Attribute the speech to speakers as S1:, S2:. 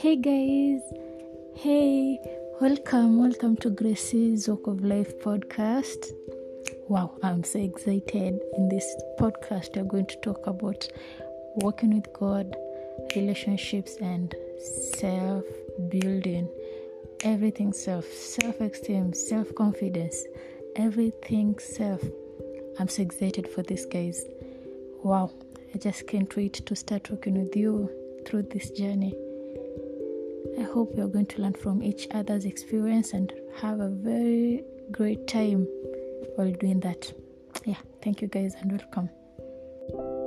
S1: Hey guys, hey, welcome, welcome to Gracy's Walk of Life podcast. Wow, I'm so excited. In this podcast, we're going to talk about working with God, relationships, and self building. Everything self, self esteem, self confidence, everything self. I'm so excited for this, guys. Wow, I just can't wait to start working with you through this journey. I hope you're going to learn from each other's experience and have a very great time while doing that. Yeah, thank you guys and welcome.